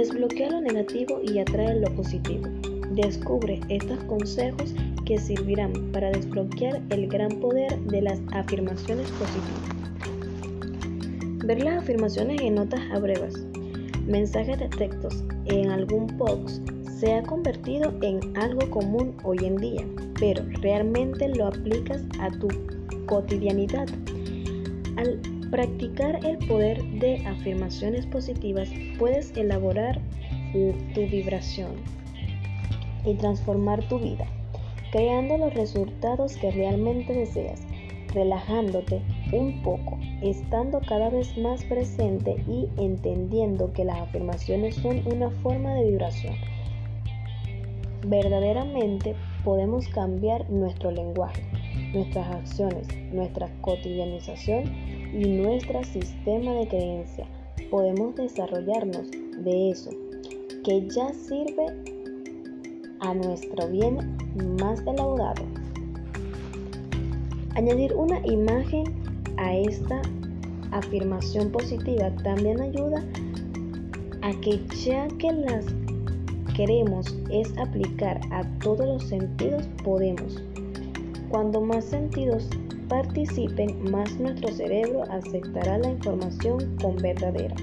Desbloquea lo negativo y atrae lo positivo. Descubre estos consejos que servirán para desbloquear el gran poder de las afirmaciones positivas. Ver las afirmaciones en notas a brevas, mensajes de textos en algún post se ha convertido en algo común hoy en día, pero realmente lo aplicas a tu cotidianidad. Practicar el poder de afirmaciones positivas, puedes elaborar tu vibración y transformar tu vida, creando los resultados que realmente deseas, relajándote un poco, estando cada vez más presente y entendiendo que las afirmaciones son una forma de vibración. Verdaderamente podemos cambiar nuestro lenguaje, nuestras acciones, nuestra cotidianización y nuestro sistema de creencia. Podemos desarrollarnos de eso que ya sirve a nuestro bien más elaborado. Añadir una imagen a esta afirmación positiva también ayuda a que ya que las queremos es aplicar a todos los sentidos, podemos. Cuando más sentidos participen, más nuestro cerebro aceptará la información con verdadera.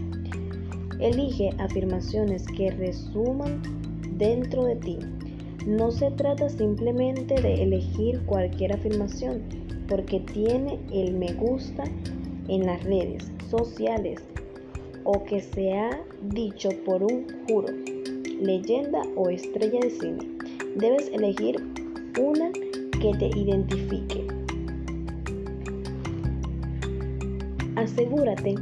Elige afirmaciones que resuman dentro de ti. No se trata simplemente de elegir cualquier afirmación porque tiene el me gusta en las redes sociales o que se ha dicho por un juro leyenda o estrella de cine. Debes elegir una que te identifique. Asegúrate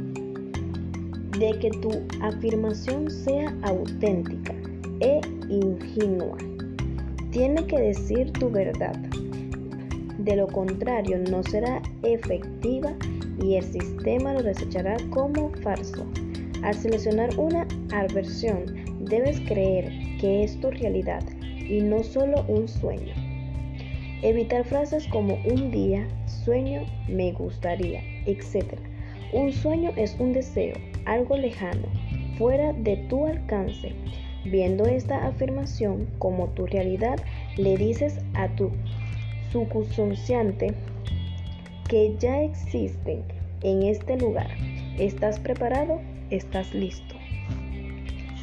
de que tu afirmación sea auténtica e ingenua. Tiene que decir tu verdad. De lo contrario, no será efectiva y el sistema lo desechará como falso. Al seleccionar una aversión, Debes creer que es tu realidad y no solo un sueño. Evitar frases como un día, sueño, me gustaría, etc. Un sueño es un deseo, algo lejano, fuera de tu alcance. Viendo esta afirmación como tu realidad, le dices a tu subconsciente que ya existen en este lugar. ¿Estás preparado? ¿Estás listo?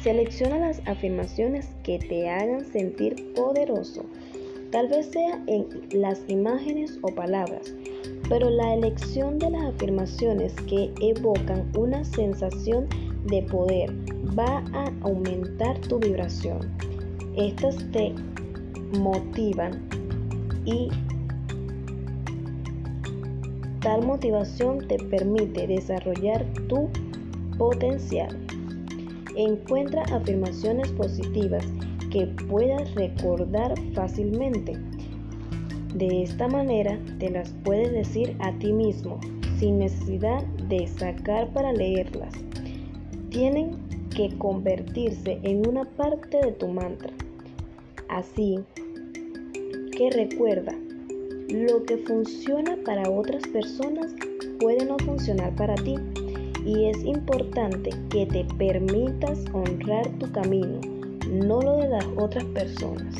Selecciona las afirmaciones que te hagan sentir poderoso. Tal vez sea en las imágenes o palabras, pero la elección de las afirmaciones que evocan una sensación de poder va a aumentar tu vibración. Estas te motivan y tal motivación te permite desarrollar tu potencial. Encuentra afirmaciones positivas que puedas recordar fácilmente. De esta manera te las puedes decir a ti mismo sin necesidad de sacar para leerlas. Tienen que convertirse en una parte de tu mantra. Así que recuerda, lo que funciona para otras personas puede no funcionar para ti y es importante que te permitas honrar tu camino, no lo de las otras personas.